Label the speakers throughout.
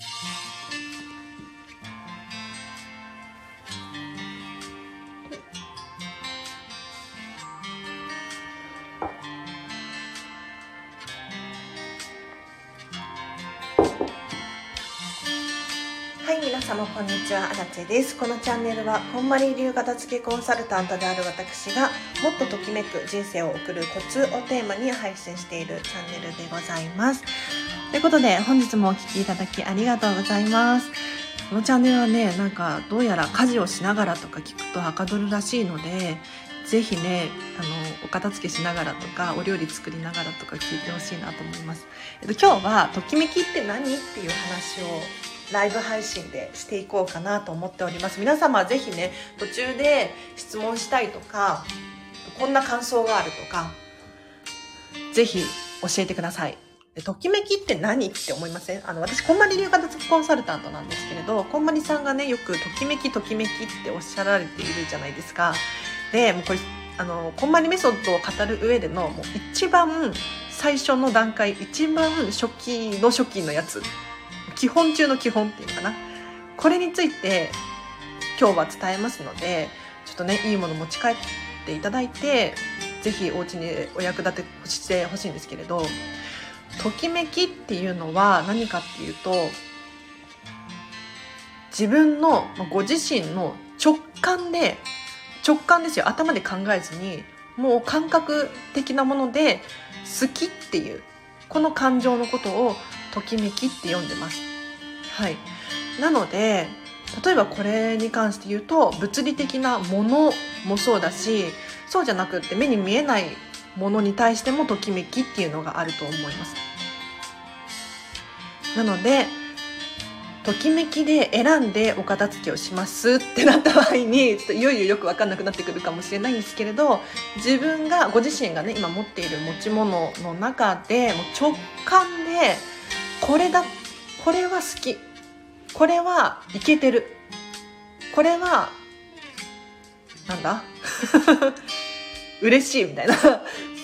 Speaker 1: はい皆様こんにちは。アラチェです。このチャンネルはこんまり流片付けコンサルタントである私がもっとときめく人生を送るコツをテーマに配信しているチャンネルでございます。ということで本日もお聴きいただきありがとうございます。このチャンネルはねなんかどうやら家事をしながらとか聞くとはかどるらしいのでぜひねあのお片付けしながらとかお料理作りながらとか聞いてほしいなと思います、えっと、今日は「ときめきって何?」っていう話をライブ配信でしていこうかなと思っております。皆様ぜひね途中で質問したいとかこんな感想があるとかぜひ教えてください。でときめきって何って思いません？あの私こんまり流片付きコンサルタントなんですけれどこんまりさんがねよくときめきときめきっておっしゃられているじゃないですか。でもうこれあのこんまりメソッドを語る上でのもう一番最初の段階一番初期の初期のやつ。基本中の基本っていうのかな。これについて今日は伝えますのでちょっとねいいもの持ち帰っていただいて是非お家にお役立てしてほしいんですけれどときめきっていうのは何かっていうと自分のご自身の直感で直感ですよ。頭で考えずにもう感覚的なもので好きっていうこの感情のことをときめきって読んでます。はい、なので例えばこれに関して言うと物理的なものもそうだしそうじゃなくって目に見えないものに対してもときめきっていうのがあると思います。なのでときめきで選んでお片付けをしますってなった場合にちょっといよいよよく分かんなくなってくるかもしれないんですけれど自分がご自身がね今持っている持ち物の中でもう直感でこれだこれは好きこれはいけてるこれはなんだ？嬉しいみたいな。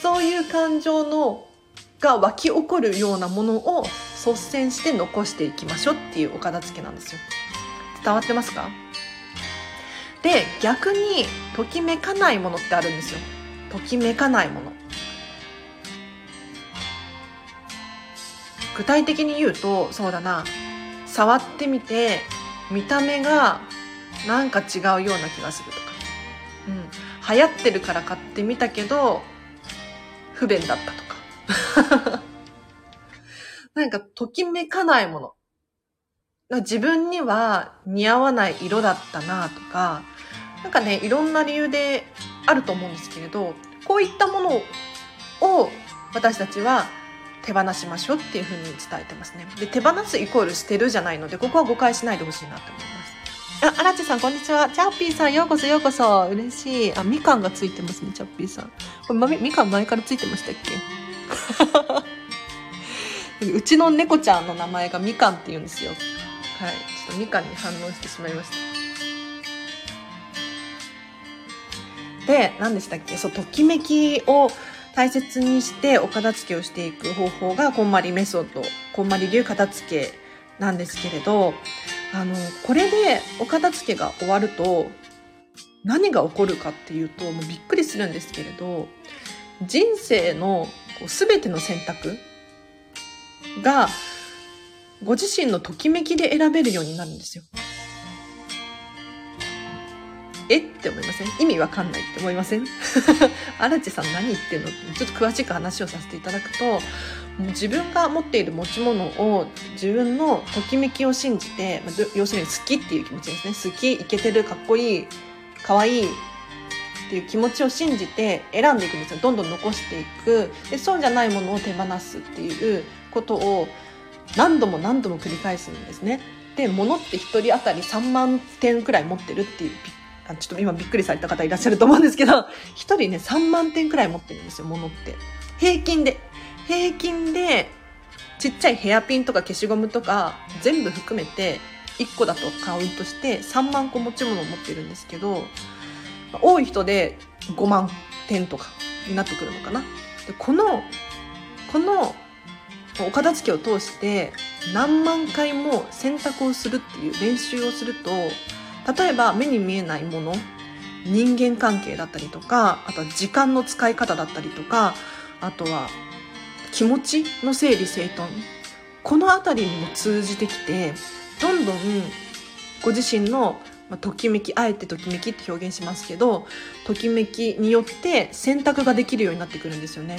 Speaker 1: そういう感情のが湧き起こるようなものを率先して残していきましょうっていうお片付けなんですよ。伝わってますか？で逆にときめかないものってあるんですよ。ときめかないもの。具体的に言うとそうだな。触ってみて見た目がなんか違うような気がするとか、うん、流行ってるから買ってみたけど不便だったとか。なんかときめかないもの。自分には似合わない色だったなとか。なんかねいろんな理由であると思うんですけれどこういったものを私たちは手放しましょうっていうふうに伝えてますね。で手放すイコール捨てるじゃないのでここは誤解しないでほしいなと思います。あ、荒地さん、こんにちは。チャッピーさん、ようこそようこそ。嬉しい。あ、みかんがついてますね、チャッピーさん。これ、ま、みかん前からついてましたっけ？うちの猫ちゃんの名前がみかんって言うんですよ。はい。ちょっとみかんに反応してしまいました。で、何でしたっけ？そう、ときめきを大切にしてお片付けをしていく方法がこんまりメソッドこんまり流片付けなんですけれどあのこれでお片付けが終わると何が起こるかっていうともうびっくりするんですけれど人生のこう全ての選択がご自身のときめきで選べるようになるんですよ。え？って思いません？意味わかんないって思いません？荒地さん何言ってんの？ちょっと詳しく話をさせていただくともう自分が持っている持ち物を自分のときめきを信じてま要するに好きっていう気持ちですね。好きイケてるかっこいいかわいいっていう気持ちを信じて選んでいくんですよ。どんどん残していく。でそうじゃないものを手放すっていうことを何度も何度も繰り返すんですね。で物って1人当たり3万点くらい持ってるっていうあちょっと今びっくりされた方いらっしゃると思うんですけど、一人ね、3万点くらい持ってるんですよ、物って。平均で。平均で、ちっちゃいヘアピンとか消しゴムとか、全部含めて、1個だとカウントして3万個持ち物を持ってるんですけど、多い人で5万点とかになってくるのかな。でこの、このお片付けを通して何万回も選択をするっていう練習をすると例えば目に見えないもの人間関係だったりとかあとは時間の使い方だったりとかあとは気持ちの整理整頓この辺りにも通じてきてどんどんご自身のときめきあえてときめきって表現しますけどときめきによって選択ができるようになってくるんですよね。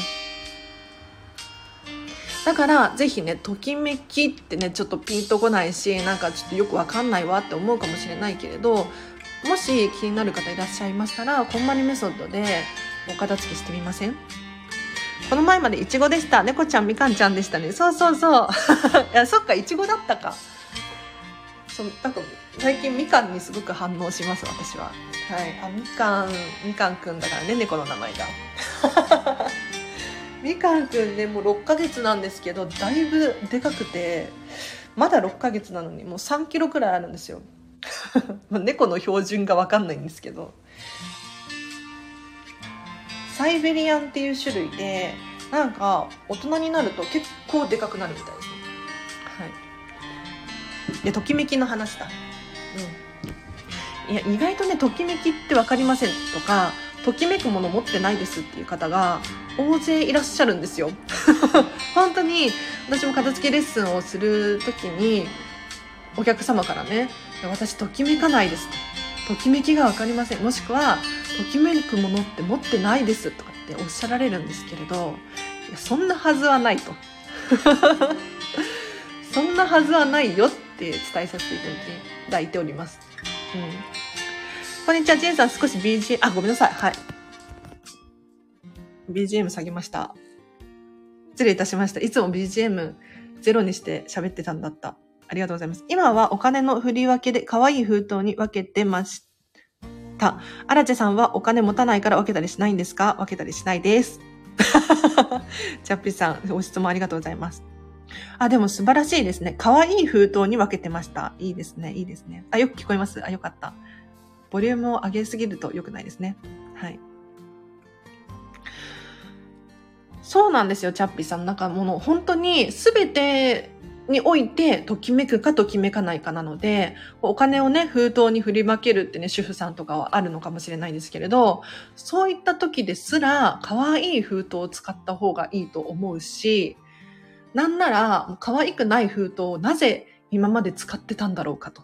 Speaker 1: だからぜひねときめきってねちょっとピンとこないしなんかちょっとよくわかんないわって思うかもしれないけれどもし気になる方いらっしゃいましたらこんまりメソッドでお片付けしてみません？この前までいちごでした。猫ちゃんみかんちゃんでしたね。そうそうそう。いやそっかいちごだったか。そうなんか最近みかんにすごく反応します私は。はい。あみかんみかんくんだからね猫の名前が。みかんくんねもう6ヶ月なんですけどだいぶでかくてまだ6ヶ月なのにもう3キロくらいあるんですよ。猫の標準が分かんないんですけど。サイベリアンっていう種類でなんか大人になると結構でかくなるみたいです。はい。でときめきの話だ。うん。いや意外とねときめきって分かりませんとかときめくもの持ってないですっていう方が大勢いらっしゃるんですよ。本当に私も片付けレッスンをする時にお客様からね私ときめかないです。ときめきが分かりません。もしくはときめくものって持ってないです。とかっておっしゃられるんですけれどいやそんなはずはないと。そんなはずはないよって伝えさせていただいております、うん、こんにちは。ジェンさん少し BG あごめんなさい。はい。BGM 下げました。失礼いたしました。いつも BGM ゼロにして喋ってたんだった。ありがとうございます。今はお金の振り分けで可愛い封筒に分けてました。アラチェさんはお金持たないから分けたりしないんですか？分けたりしないです。チャッピーさん、ご質問ありがとうございます。あ、でも素晴らしいですね。可愛い封筒に分けてました。いいですね。いいですね。あ、よく聞こえますあ、よかった。ボリュームを上げすぎると良くないですね。はい。そうなんですよ、チャッピーさん。なんかもの、本当に全てにおいて、ときめくかときめかないかなので、お金をね、封筒に振りまけるってね、主婦さんとかはあるのかもしれないですけれど、そういった時ですら、可愛い封筒を使った方がいいと思うし、なんなら、可愛くない封筒をなぜ今まで使ってたんだろうかと。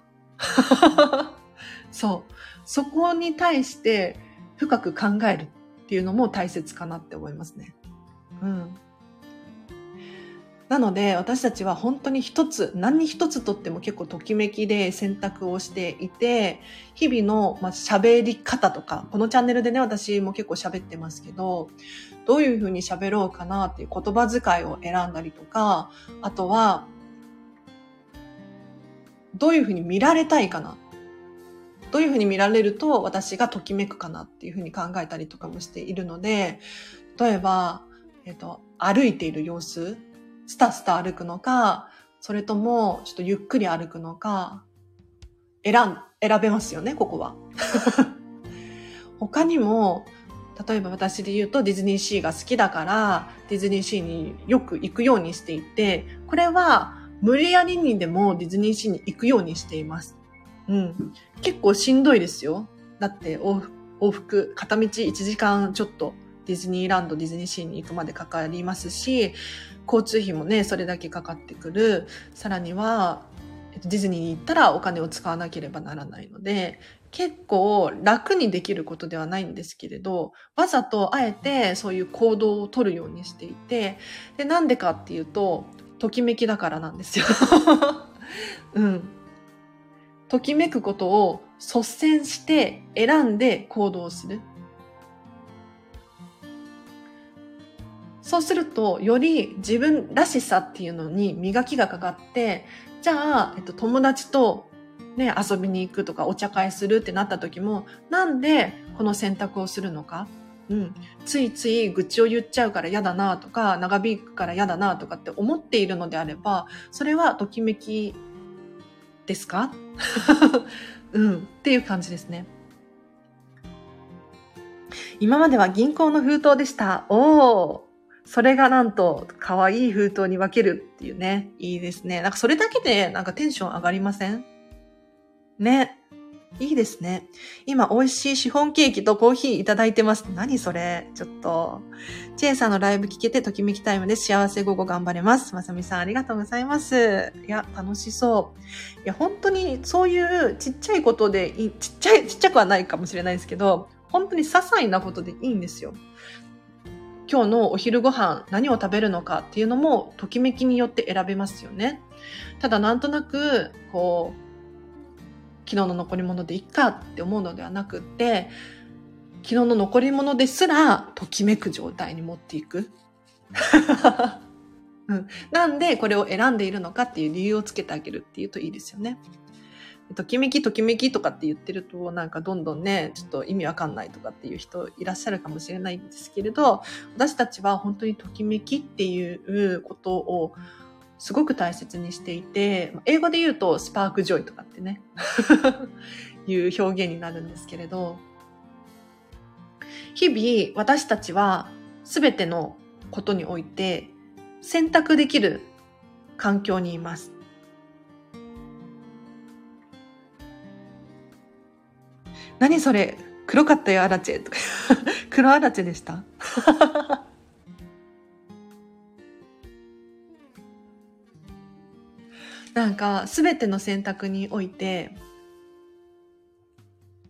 Speaker 1: そう。そこに対して深く考えるっていうのも大切かなって思いますね。うん。なので私たちは本当に一つ何一つとっても結構ときめきで選択をしていて日々のまあ喋り方とかこのチャンネルでね私も結構喋ってますけどどういうふうに喋ろうかなっていう言葉遣いを選んだりとかあとはどういうふうに見られたいかなどういうふうに見られると私がときめくかなっていうふうに考えたりとかもしているので例えばえっ、と、歩いている様子、スタスタ歩くのか、それとも、ちょっとゆっくり歩くのか、選ん、選べますよね、ここは。他にも、例えば私で言うとディズニーシーが好きだから、ディズニーシーによく行くようにしていて、これは無理やりにでもディズニーシーに行くようにしています。うん。結構しんどいですよ。だって往復、片道1時間ちょっとディズニーランド、ディズニーシーに行くまでかかりますし、交通費もね、それだけかかってくる。さらには、ディズニーに行ったらお金を使わなければならないので、結構楽にできることではないんですけれど、わざとあえてそういう行動を取るようにしていて、で、なんでかっていうと、ときめきだからなんですよ。うん。ときめくことを率先して選んで行動する。そうすると、より自分らしさっていうのに磨きがかかって、じゃあ、えっと、友達とね、遊びに行くとかお茶会するってなった時も、なんでこの選択をするのか？うん。ついつい愚痴を言っちゃうから嫌だなとか、長引くから嫌だなとかって思っているのであれば、それはときめきですか？うん。っていう感じですね。今までは銀行の封筒でした。おー。それがなんと、可愛い封筒に分けるっていうね。いいですね。なんかそれだけで、なんかテンション上がりません？ね。いいですね。今、美味しいシフォンケーキとコーヒーいただいてます。何それ？ちょっと。チェイさんのライブ聞けてときめきタイムで幸せ午後頑張れます。まさみさんありがとうございます。いや、楽しそう。いや、本当にそういうちっちゃいことでいい、ちっちゃい、ちっちゃくはないかもしれないですけど、本当に些細なことでいいんですよ。今日のお昼ご飯何を食べるのかっていうのもときめきによって選べますよね。ただなんとなく、こう、昨日の残り物でいっかって思うのではなくって、昨日の残り物ですらときめく状態に持っていく。うん、なんでこれを選んでいるのかっていう理由をつけてあげるっていうといいですよね。ときめきときめきとかって言ってるとなんかどんどんね、ちょっと意味わかんないとかっていう人いらっしゃるかもしれないんですけれど、私たちは本当にときめきっていうことをすごく大切にしていて、英語で言うとスパークジョイとかってね、いう表現になるんですけれど、日々私たちは全てのことにおいて選択できる環境にいます。何それ？黒かったよ、アラチェ。と か黒アラチェでした？なんか、すべての選択において、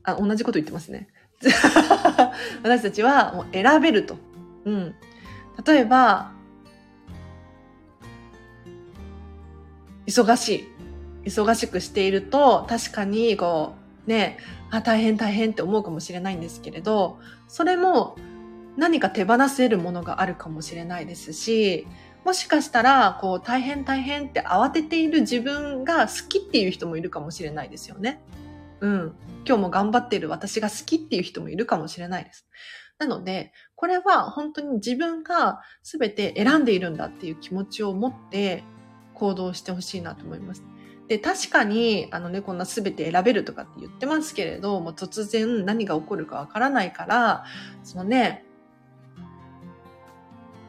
Speaker 1: あ、同じこと言ってますね。私たちはもう選べると。うん。例えば、忙しい。忙しくしていると、確かに、こう、ね、あ、大変大変って思うかもしれないんですけれど、それも何か手放せるものがあるかもしれないですし、もしかしたら、こう、大変大変って慌てている自分が好きっていう人もいるかもしれないですよね。うん。今日も頑張っている私が好きっていう人もいるかもしれないです。なので、これは本当に自分が全て選んでいるんだっていう気持ちを持って行動してほしいなと思います。で、確かに、あのね、こんな全て選べるとかって言ってますけれど、もう突然何が起こるかわからないから、そのね、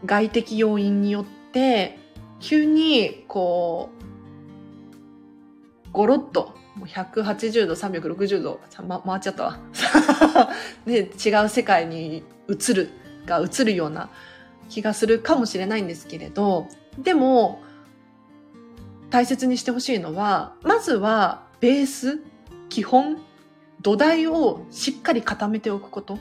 Speaker 1: 外的要因によって、急に、こう、ゴロッと、もう180度、360度、ま、回っちゃったわ。で、違う世界に移る、が移るような気がするかもしれないんですけれど、でも、大切にしてほしいのは、まずは、ベース、基本、土台をしっかり固めておくこと。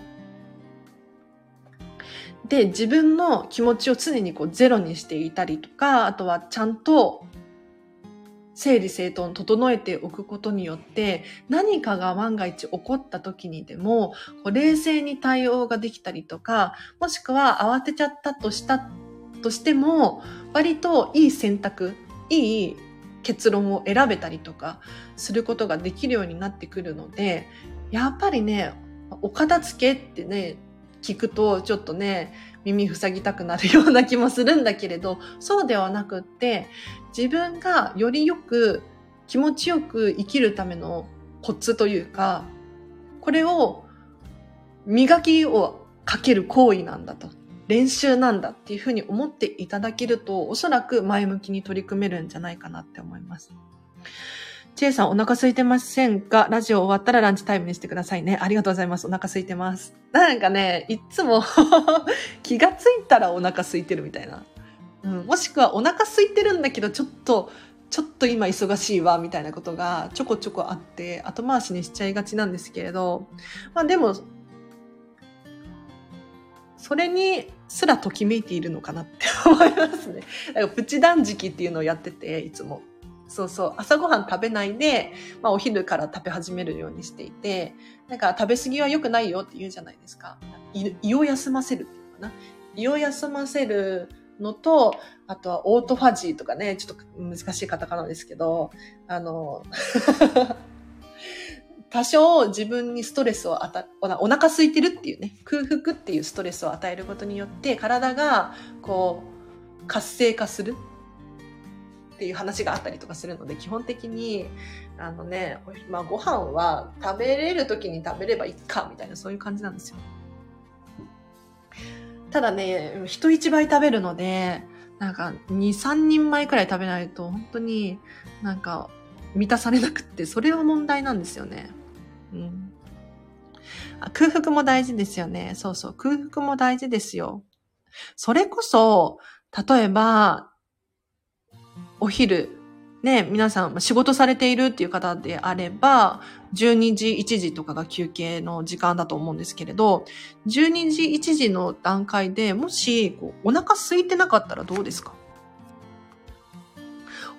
Speaker 1: で、自分の気持ちを常にこうゼロにしていたりとか、あとはちゃんと整理整頓整えておくことによって何かが万が一起こった時にでも冷静に対応ができたりとかもしくは慌てちゃったとしたとしても割といい選択いい結論を選べたりとかすることができるようになってくるのでやっぱりねお片付けってね聞くとちょっとね、耳塞ぎたくなるような気もするんだけれど、そうではなくって、自分がよりよく気持ちよく生きるためのコツというか、これを磨きをかける行為なんだと。練習なんだっていうふうに思っていただけると、おそらく前向きに取り組めるんじゃないかなって思います。チェイさんお腹空いてませんか？ラジオ終わったらランチタイムにしてくださいね。ありがとうございます。お腹空いてます。なんかね、いつも 気がついたらお腹空いてるみたいな。うん、もしくはお腹空いてるんだけど、ちょっと、ちょっと今忙しいわ、みたいなことがちょこちょこあって、後回しにしちゃいがちなんですけれど、まあでも、それにすらときめいているのかなって 思いますね。だかプチ断食っていうのをやってて、いつも。そうそう、朝ごはん食べないで、まあお昼から食べ始めるようにしていて、なんか食べ過ぎは良くないよって言うじゃないですか。胃を休ませるっていうのかな。胃を休ませるのと、あとはオートファジーとかね、ちょっと難しいカタカナですけど、あの、多少自分にストレスを与え、お腹空いてるっていうね、空腹っていうストレスを与えることによって、体が、こう、活性化する。っていう話があったりとかするので、基本的に、あのね、まあご飯は食べれる時に食べればいいか、みたいなそういう感じなんですよ。ただね、人一倍食べるので、なんか2、3人前くらい食べないと本当になんか満たされなくって、それは問題なんですよね。うん。空腹も大事ですよね。そうそう。空腹も大事ですよ。それこそ、例えば、お昼、ね、皆さん仕事されているっていう方であれば、12時、1時とかが休憩の時間だと思うんですけれど、12時、1時の段階でもしこうお腹空いてなかったらどうですか？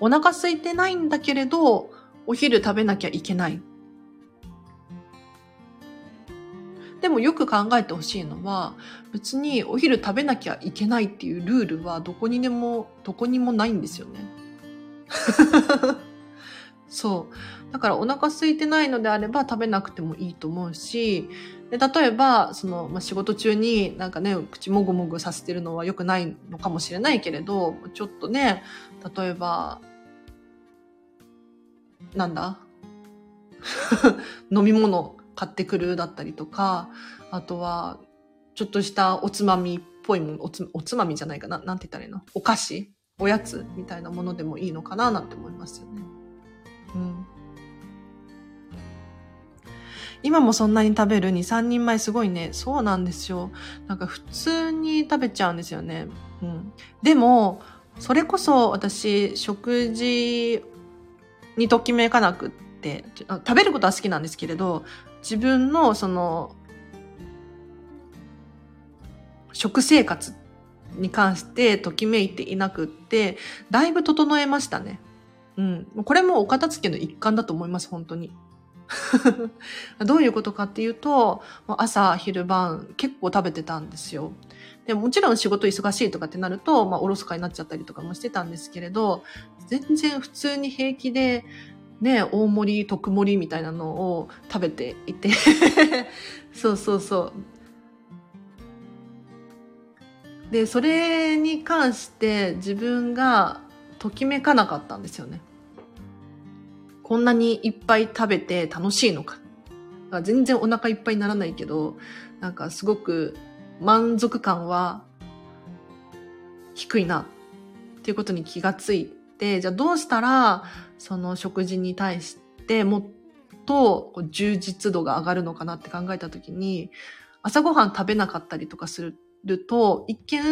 Speaker 1: お腹空いてないんだけれど、お昼食べなきゃいけない。でもよく考えてほしいのは、別にお昼食べなきゃいけないっていうルールはどこにでも、どこにもないんですよね。そう。だからお腹空いてないのであれば食べなくてもいいと思うし、で例えば、その、まあ、仕事中になんかね、口もぐもぐさせてるのは良くないのかもしれないけれど、ちょっとね、例えば、なんだ？飲み物買ってくるだったりとか、あとは、ちょっとしたおつまみっぽいもの、おつおつまみじゃないかな、なんて言ったらいいの？お菓子？おやつみたいなものでもいいのかななんて思いますよね。うん。今もそんなに食べる？2、3人前すごいね。そうなんですよ。なんか普通に食べちゃうんですよね。うん。でも、それこそ私、食事にときめかなくって、食べることは好きなんですけれど、自分のその、食生活に関してときめいていなくって、だいぶ整えましたね。うん。これもお片付けの一環だと思います、本当に。どういうことかっていうと、朝、昼晩結構食べてたんですよ。でもちろん仕事忙しいとかってなると、まあ、おろそかになっちゃったりとかもしてたんですけれど、全然普通に平気で、ね、大盛り、特盛りみたいなのを食べていて そうそうそう。で、それに関して自分がときめかなかったんですよね。こんなにいっぱい食べて楽しいのか。全然お腹いっぱいにならないけど、なんかすごく満足感は低いなっていうことに気がついて、じゃあどうしたらその食事に対してもっと充実度が上がるのかなって考えたときに、朝ごはん食べなかったりとかするると、一見、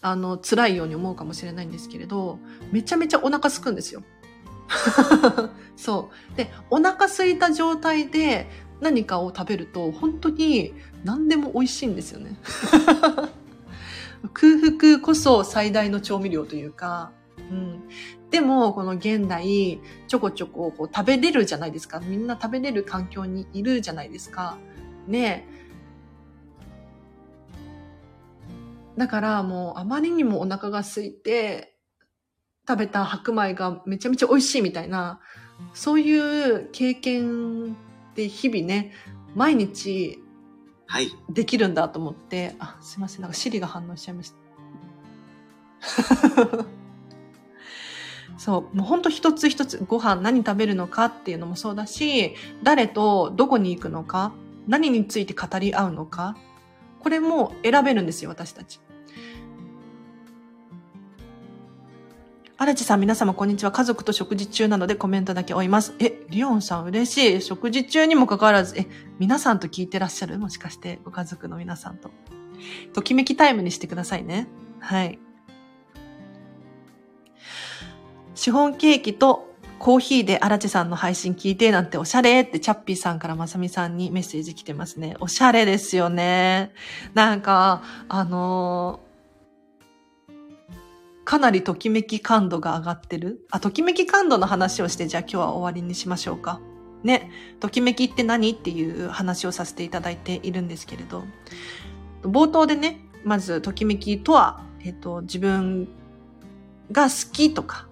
Speaker 1: あの、辛いように思うかもしれないんですけれど、めちゃめちゃお腹すくんですよ。そう。で、お腹空いた状態で何かを食べると、本当に何でも美味しいんですよね。空腹こそ最大の調味料というか、うん。でも、この現代、ちょこちょここう食べれるじゃないですか。みんな食べれる環境にいるじゃないですか。ねだからもうあまりにもお腹が空いて、食べた白米がめちゃめちゃ美味しいみたいな、そういう経験で日々ね、毎日、はい。できるんだと思って、あ、すいません、なんかシリが反応しちゃいました。そう、もうほんと一つ一つご飯何食べるのかっていうのもそうだし、誰とどこに行くのか、何について語り合うのか、これも選べるんですよ、私たち。荒地さん、皆様、こんにちは。家族と食事中なのでコメントだけ追います。え、リオンさん、嬉しい。食事中にもかかわらず、え、皆さんと聞いてらっしゃる？もしかして、ご家族の皆さんと。ときめきタイムにしてくださいね。はい。シフォンケーキとコーヒーで荒地さんの配信聞いてなんておしゃれってチャッピーさんからまさみさんにメッセージ来てますね。おしゃれですよね。なんか、あのーかなりときめき感度が上がってる？あ、ときめき感度の話をして、じゃあ今日は終わりにしましょうか。ね、ときめきって何？っていう話をさせていただいているんですけれど、冒頭でね、まずときめきとは、えっと、自分が好きとか、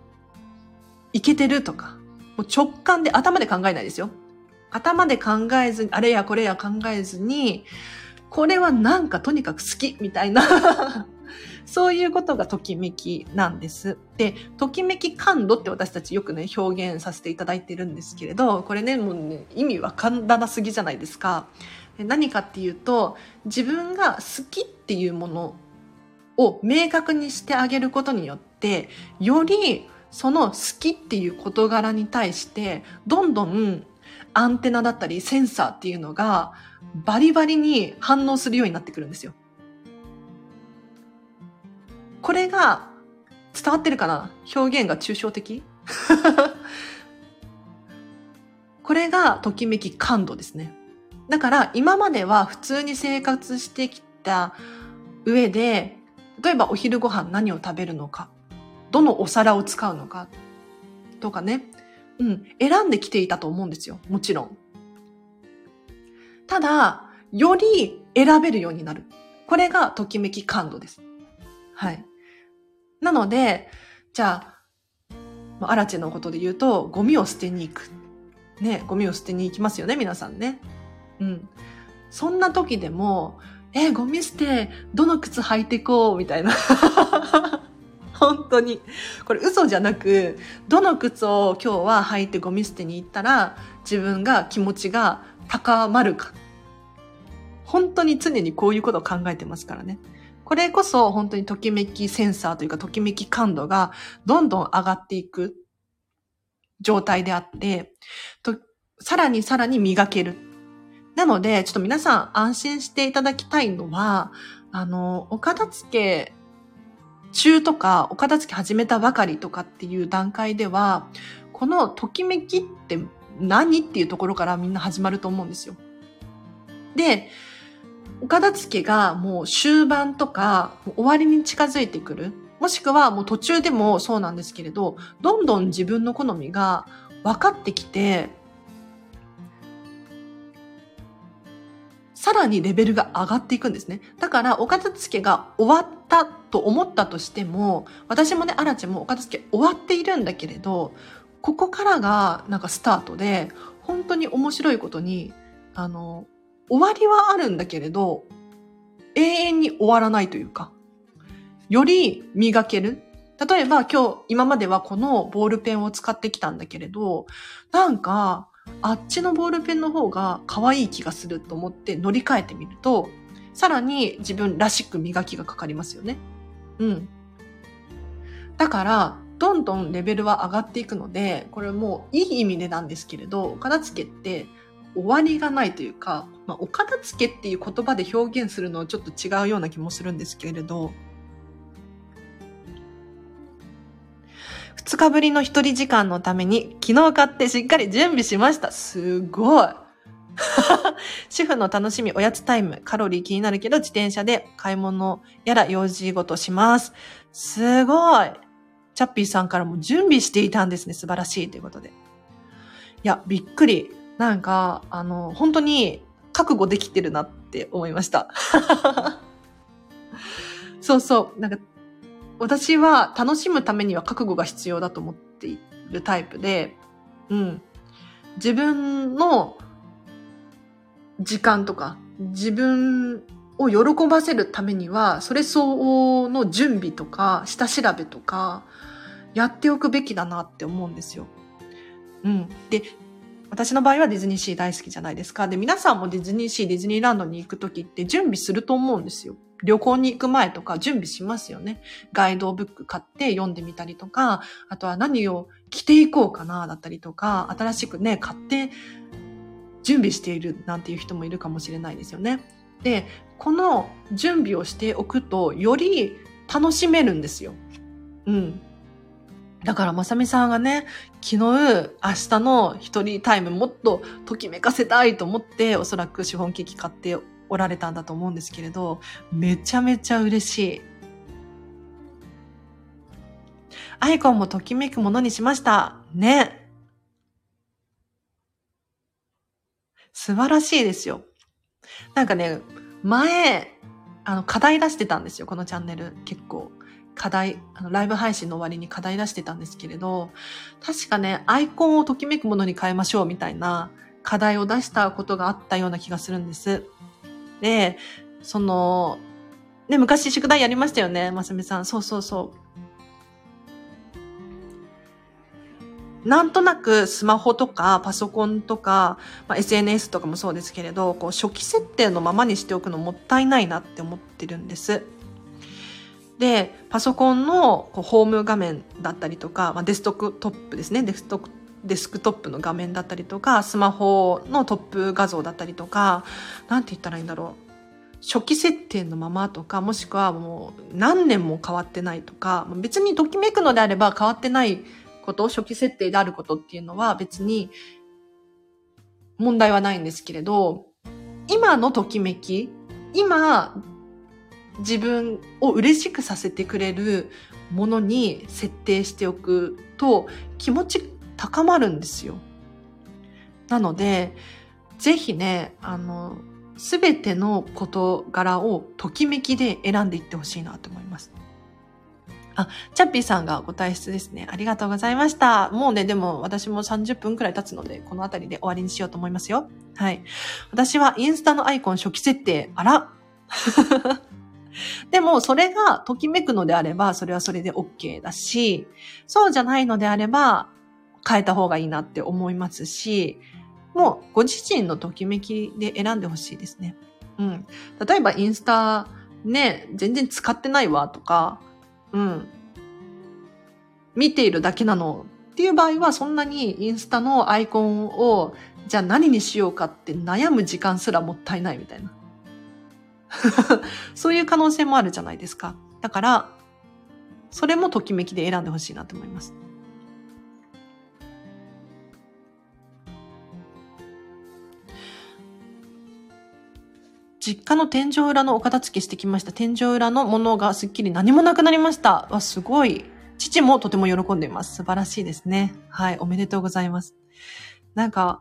Speaker 1: いけてるとか、もう直感で頭で考えないですよ。頭で考えずに、あれやこれや考えずに、これはなんかとにかく好きみたいな そういうことがときめきなんです。で、ときめき感度って私たちよくね、表現させていただいてるんですけれど、これね、もうね、意味わかんなすぎじゃないですか。何かっていうと、自分が好きっていうものを明確にしてあげることによって、よりその好きっていう事柄に対して、どんどんアンテナだったりセンサーっていうのがバリバリに反応するようになってくるんですよ。これが伝わってるかな？表現が抽象的？これがときめき感度ですね。だから今までは普通に生活してきた上で、例えばお昼ご飯何を食べるのか、どのお皿を使うのかとかね、うん、選んできていたと思うんですよ。もちろん。ただ、より選べるようになる。これがときめき感度です。はい。なので、じゃあ、アラチェのことで言うと、ゴミを捨てに行く。ね、ゴミを捨てに行きますよね、皆さんね。うん。そんな時でも、え、ゴミ捨て、どの靴履いてこうみたいな。本当に。これ嘘じゃなく、どの靴を今日は履いてゴミ捨てに行ったら、自分が気持ちが高まるか。本当に常にこういうことを考えてますからね。これこそ本当にときめきセンサーというかときめき感度がどんどん上がっていく状態であって、とさらにさらに磨ける。なので、ちょっと皆さん安心していただきたいのは、あの、お片付け中とか、お片付け始めたばかりとかっていう段階では、このときめきって何っていうところからみんな始まると思うんですよ。で、お片付けがもう終盤とか終わりに近づいてくる。もしくはもう途中でもそうなんですけれど、どんどん自分の好みが分かってきて、さらにレベルが上がっていくんですね。だから、お片付けが終わったと思ったとしても、私もね、アラチもお片付け終わっているんだけれど、ここからがなんかスタートで、本当に面白いことに、あの、終わりはあるんだけれど、永遠に終わらないというか、より磨ける。例えば今日、今まではこのボールペンを使ってきたんだけれど、なんか、あっちのボールペンの方が可愛い気がすると思って乗り換えてみると、さらに自分らしく磨きがかかりますよね。うん。だから、どんどんレベルは上がっていくので、これもういい意味でなんですけれど、お片付けって終わりがないというか、まあ、お片付けっていう言葉で表現するのはちょっと違うような気もするんですけれど、2日ぶりの一人時間のために昨日買ってしっかり準備しました。すごい。主婦の楽しみ、おやつタイム、カロリー気になるけど自転車で買い物やら用事ごとします。すごい。チャッピーさんからも準備していたんですね。素晴らしいということで。いや、びっくり。なんか、あの、本当に覚悟できてるなって思いました。そうそう。なんか私は楽しむためには覚悟が必要だと思っているタイプで、うん。自分の時間とか、自分を喜ばせるためには、それ相応の準備とか、下調べとか、やっておくべきだなって思うんですよ。うん。で、私の場合はディズニーシー大好きじゃないですか。で、皆さんもディズニーシー、ディズニーランドに行くときって準備すると思うんですよ。旅行に行く前とか準備しますよね。ガイドブック買って読んでみたりとか、あとは何を着ていこうかなだったりとか、新しくね、買って準備しているなんていう人もいるかもしれないですよね。で、この準備をしておくと、より楽しめるんですよ。うん。だから、まさみさんがね、昨日、明日の一人タイムもっとときめかせたいと思って、おそらくシフォンケーキ買っておられたんだと思うんですけれど、めちゃめちゃ嬉しい。アイコンもときめくものにしました。ね。素晴らしいですよ。なんかね、前、あの、課題出してたんですよ、このチャンネル。結構。課題、あの、ライブ配信の終わりに課題出してたんですけれど、確かね、アイコンをときめくものに変えましょうみたいな課題を出したことがあったような気がするんです。で、その、ね、昔宿題やりましたよね、ますみさん。そうそうそう。なんとなくスマホとかパソコンとか、まあ、SNS とかもそうですけれど、こう初期設定のままにしておくのもったいないなって思ってるんです。で、パソコンのこうホーム画面だったりとか、まあ、デスクトップですね。デスクデスクトップの画面だったりとか、スマホのトップ画像だったりとか、なんて言ったらいいんだろう。初期設定のままとか、もしくはもう何年も変わってないとか、別にときめくのであれば変わってないこと、初期設定であることっていうのは別に問題はないんですけれど、今のときめき、今自分を嬉しくさせてくれるものに設定しておくと気持ち高まるんですよ。なので、ぜひね、あの、すべての事柄をときめきで選んでいってほしいなと思います。あ、チャッピーさんがご退出ですね。ありがとうございました。もうね、でも私も30分くらい経つので、この辺りで終わりにしようと思いますよ。はい。私はインスタのアイコン初期設定、あら でも、それがときめくのであれば、それはそれで OK だし、そうじゃないのであれば、変えた方がいいなって思いますし、もうご自身のときめきで選んでほしいですね。うん。例えばインスタね、全然使ってないわとか、うん。見ているだけなのっていう場合はそんなにインスタのアイコンをじゃあ何にしようかって悩む時間すらもったいないみたいな。そういう可能性もあるじゃないですか。だから、それもときめきで選んでほしいなと思います。実家の天井裏のお片付けしてきました。天井裏のものがすっきり何もなくなりました。わ、すごい。父もとても喜んでいます。素晴らしいですね。はい、おめでとうございます。なんか、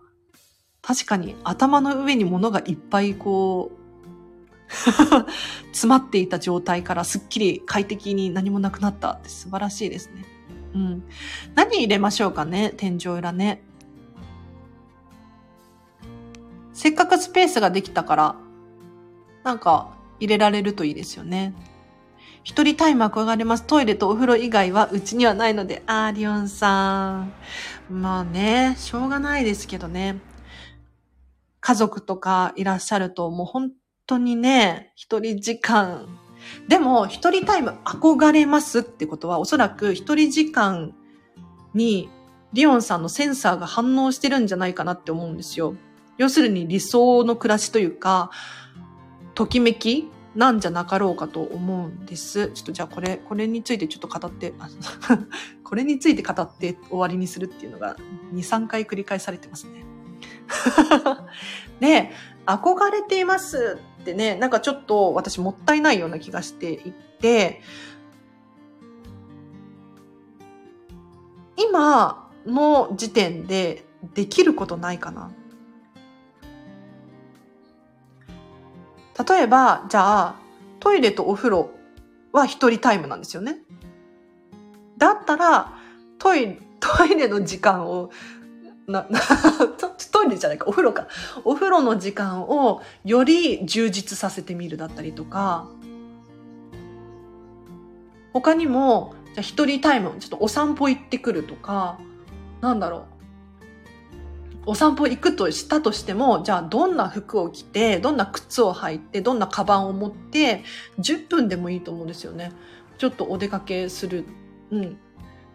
Speaker 1: 確かに頭の上に物がいっぱいこう、詰まっていた状態からすっきり快適に何もなくなったって素晴らしいですね。うん。何入れましょうかね、天井裏ね。せっかくスペースができたから、なんか入れられるといいですよね。一人タイム憧れます。トイレとお風呂以外はうちにはないので、あーリオンさん。まあね、しょうがないですけどね。家族とかいらっしゃると、もう本当にね、一人時間。でも、一人タイム憧れますってことは、おそらく一人時間にリオンさんのセンサーが反応してるんじゃないかなって思うんですよ。要するに理想の暮らしというか、ときめきなんじゃなかろうかと思うんです。ちょっとじゃあこれ、これについてちょっと語って、これについて語って終わりにするっていうのが2、3回繰り返されてますね。で、憧れていますってね、なんかちょっと私もったいないような気がしていて、今の時点でできることないかな。例えば、じゃあ、トイレとお風呂は一人タイムなんですよね。だったら、トイレ、トイレの時間をな、な トイレじゃないか、お風呂か。お風呂の時間をより充実させてみるだったりとか、他にも、じゃ一人タイム、ちょっとお散歩行ってくるとか、なんだろう。お散歩行くとしたとしても、じゃあどんな服を着て、どんな靴を履いて、どんなカバンを持って、10分でもいいと思うんですよね。ちょっとお出かけする。うん。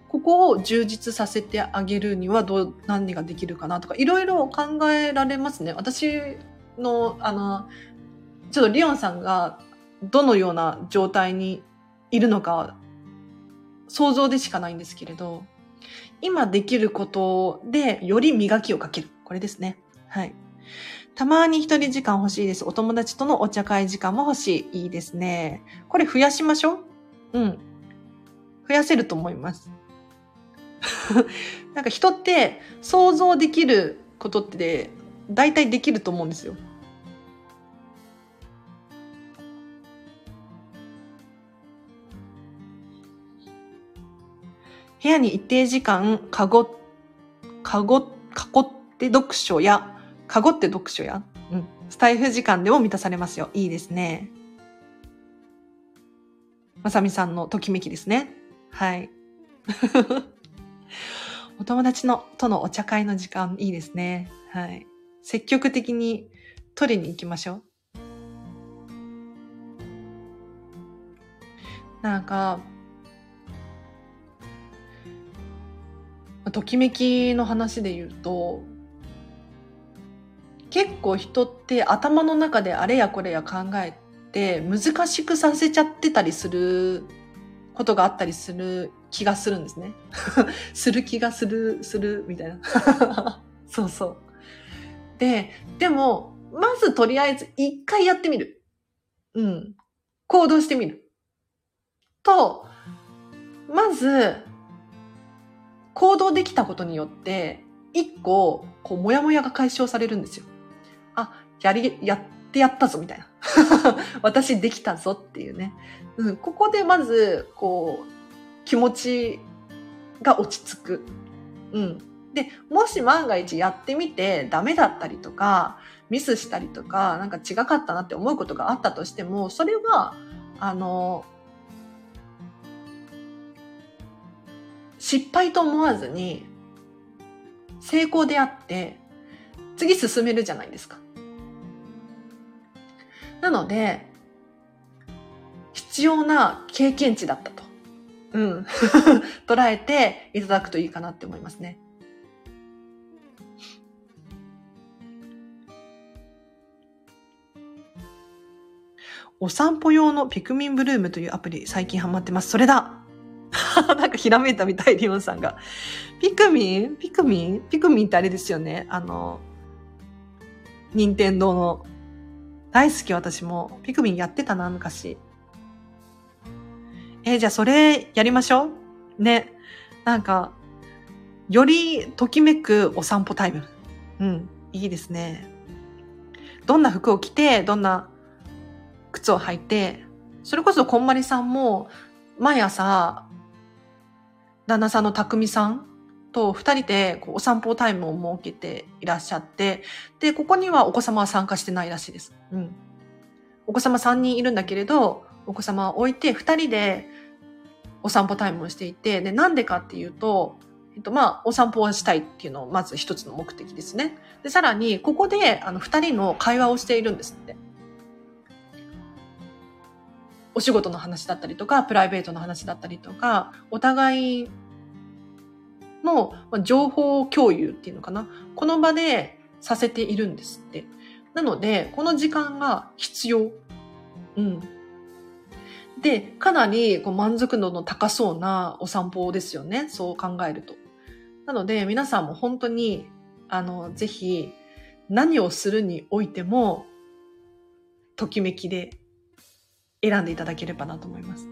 Speaker 1: ここを充実させてあげるにはどう、何ができるかなとか、いろいろ考えられますね。私の、あの、ちょっとリオンさんがどのような状態にいるのか、想像でしかないんですけれど、今できることでより磨きをかける。これですね。はい。たまに一人時間欲しいです。お友達とのお茶会時間も欲しい。いいですね。これ増やしましょう。うん。増やせると思います。なんか人って想像できることって大体できると思うんですよ。部屋に一定時間、かご、かご、かごって読書や、かごって読書や、うん、スタイフ時間でも満たされますよ。いいですね。まさみさんのときめきですね。はい。お友達のとのお茶会の時間いいですね。はい。積極的に取りに行きましょう。なんか、ときめきの話で言うと、結構人って頭の中であれやこれや考えて難しくさせちゃってたりすることがあったりする気がするんですね。する気がする、する、みたいな。そうそう。で、でも、まずとりあえず一回やってみる。うん。行動してみる。と、まず、行動できたことによって、一個、こう、もやもやが解消されるんですよ。あ、やり、やってやったぞ、みたいな。私できたぞっていうね。うん、ここでまず、こう、気持ちが落ち着く。うん。で、もし万が一やってみてダメだったりとか、ミスしたりとか、なんか違かったなって思うことがあったとしても、それは、あの、失敗と思わずに、成功であって、次進めるじゃないですか。なので、必要な経験値だったと。うん。捉えていただくといいかなって思いますね。お散歩用のピクミンブルームというアプリ最近ハマってます。それだなんかひらめいたみたい、リオンさんが。ピクミン？ピクミン？ピクミンってあれですよね。あの、任天堂の。大好き私も。ピクミンやってたな、昔。え、じゃあそれやりましょうね。なんか、よりときめくお散歩タイム。うん、いいですね。どんな服を着て、どんな靴を履いて、それこそこんまりさんも、毎朝、旦那さんの匠さんと二人でこうお散歩タイムを設けていらっしゃって、で、ここにはお子様は参加してないらしいです。うん。お子様三人いるんだけれど、お子様を置いて二人でお散歩タイムをしていて、で、なんでかっていうと、えっと、まあ、お散歩をしたいっていうのをまず一つの目的ですね。で、さらに、ここで、あの、二人の会話をしているんですって。お仕事の話だったりとか、プライベートの話だったりとか、お互いの情報共有っていうのかな。この場でさせているんですって。なので、この時間が必要。うん。で、かなりこう満足度の高そうなお散歩ですよね。そう考えると。なので、皆さんも本当に、あの、ぜひ、何をするにおいても、ときめきで選んでいただければなと思います。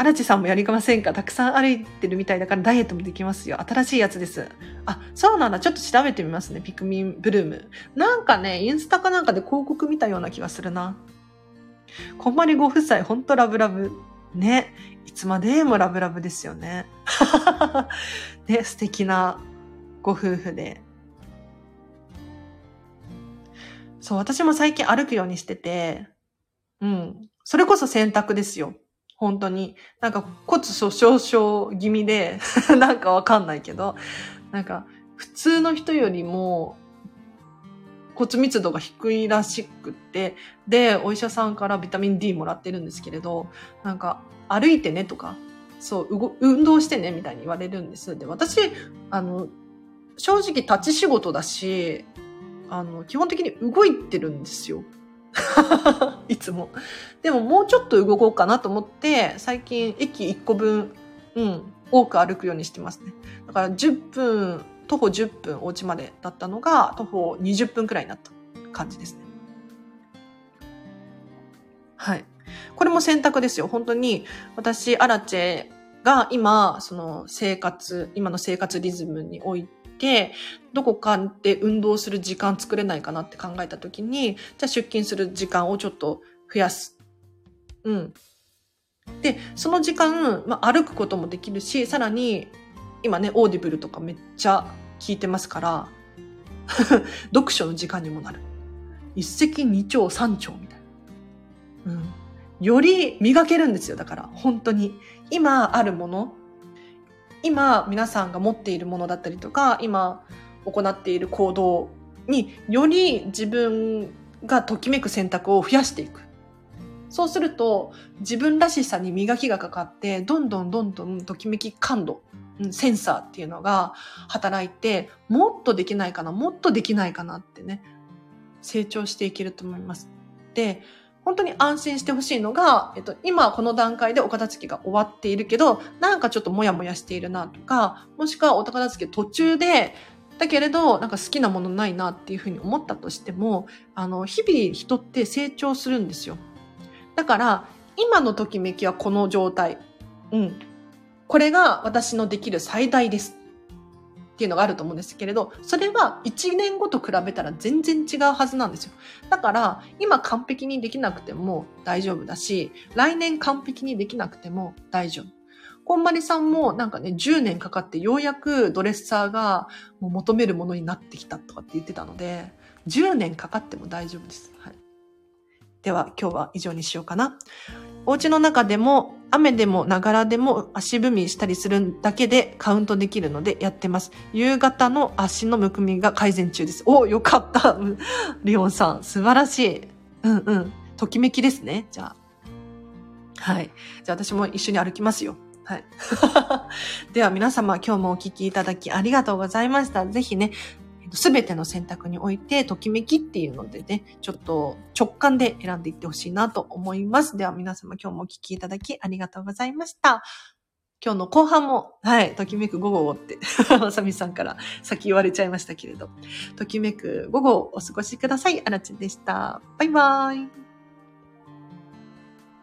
Speaker 1: 荒地さんもやりませんか？たくさん歩いてるみたいだからダイエットもできますよ。新しいやつです。あ、そうなんだ。ちょっと調べてみますね。ピクミンブルーム。なんかね、インスタかなんかで広告見たような気がするな。こんまりご夫妻、ほんとラブラブ。ね。いつまでもラブラブですよね。ね、素敵なご夫婦で。そう、私も最近歩くようにしてて、うん。それこそ選択ですよ。本当に。なんか骨粗鬆症気味で なんかわかんないけど、なんか普通の人よりも骨密度が低いらしくって、で、お医者さんからビタミン D もらってるんですけれど、なんか歩いてねとか、そう、運動してねみたいに言われるんです。で、私、あの、正直立ち仕事だし、あの、基本的に動いてるんですよ。いつも。でももうちょっと動こうかなと思って、最近駅1個分、うん、多く歩くようにしてますね。だから10分、徒歩10分お家までだったのが、徒歩20分くらいになった感じですね。はい。これも選択ですよ。本当に、私、アラチェが今、その生活、今の生活リズムにおい、て、どこかで運動する時間作れないかなって考えた時に、じゃあ出勤する時間をちょっと増やす。うん。で、その時間、まあ、歩くこともできるし、さらに、今ね、オーディブルとかめっちゃ聞いてますから、読書の時間にもなる。一石二鳥三鳥みたいな。うん。より磨けるんですよ。だから、本当に。今あるもの、今皆さんが持っているものだったりとか、今行っている行動により自分がときめく選択を増やしていく。そうすると、自分らしさに磨きがかかって、どんどんどんどんときめき感度、センサーっていうのが働いて、もっとできないかな、もっとできないかなってね、成長していけると思います。で、本当に安心してほしいのが、えっと、今この段階でお片付けが終わっているけど、なんかちょっとモヤモヤしているなとか、もしくはお片付け途中で、だけれど、なんか好きなものないなっていうふうに思ったとしても、あの、日々人って成長するんですよ。だから、今のときめきはこの状態。うん。これが私のできる最大です。っていうのがあると思うんですけれど、それは1年後と比べたら全然違うはずなんですよ。だから、今完璧にできなくても大丈夫だし、来年完璧にできなくても大丈夫。こんまりさんもなんかね、10年かかってようやくドレッサーがもう求めるものになってきたとかって言ってたので、10年かかっても大丈夫です。はい。では今日は以上にしようかな。お家の中でも雨でもながらでも足踏みしたりするだけでカウントできるのでやってます。夕方の足のむくみが改善中です。およかった。リオンさん、素晴らしい。うんうん。ときめきですね。じゃあ。はい。じゃあ私も一緒に歩きますよ。はい。では皆様今日もお聞きいただきありがとうございました。ぜひね、すべての選択において、ときめきっていうのでね、ちょっと直感で選んでいってほしいなと思います。では皆様今日もお聴きいただきありがとうございました。今日の後半も、はい、ときめく午後をって、まさみさんから先言われちゃいましたけれど、ときめく午後をお過ごしください。あらちでした。バイバーイ。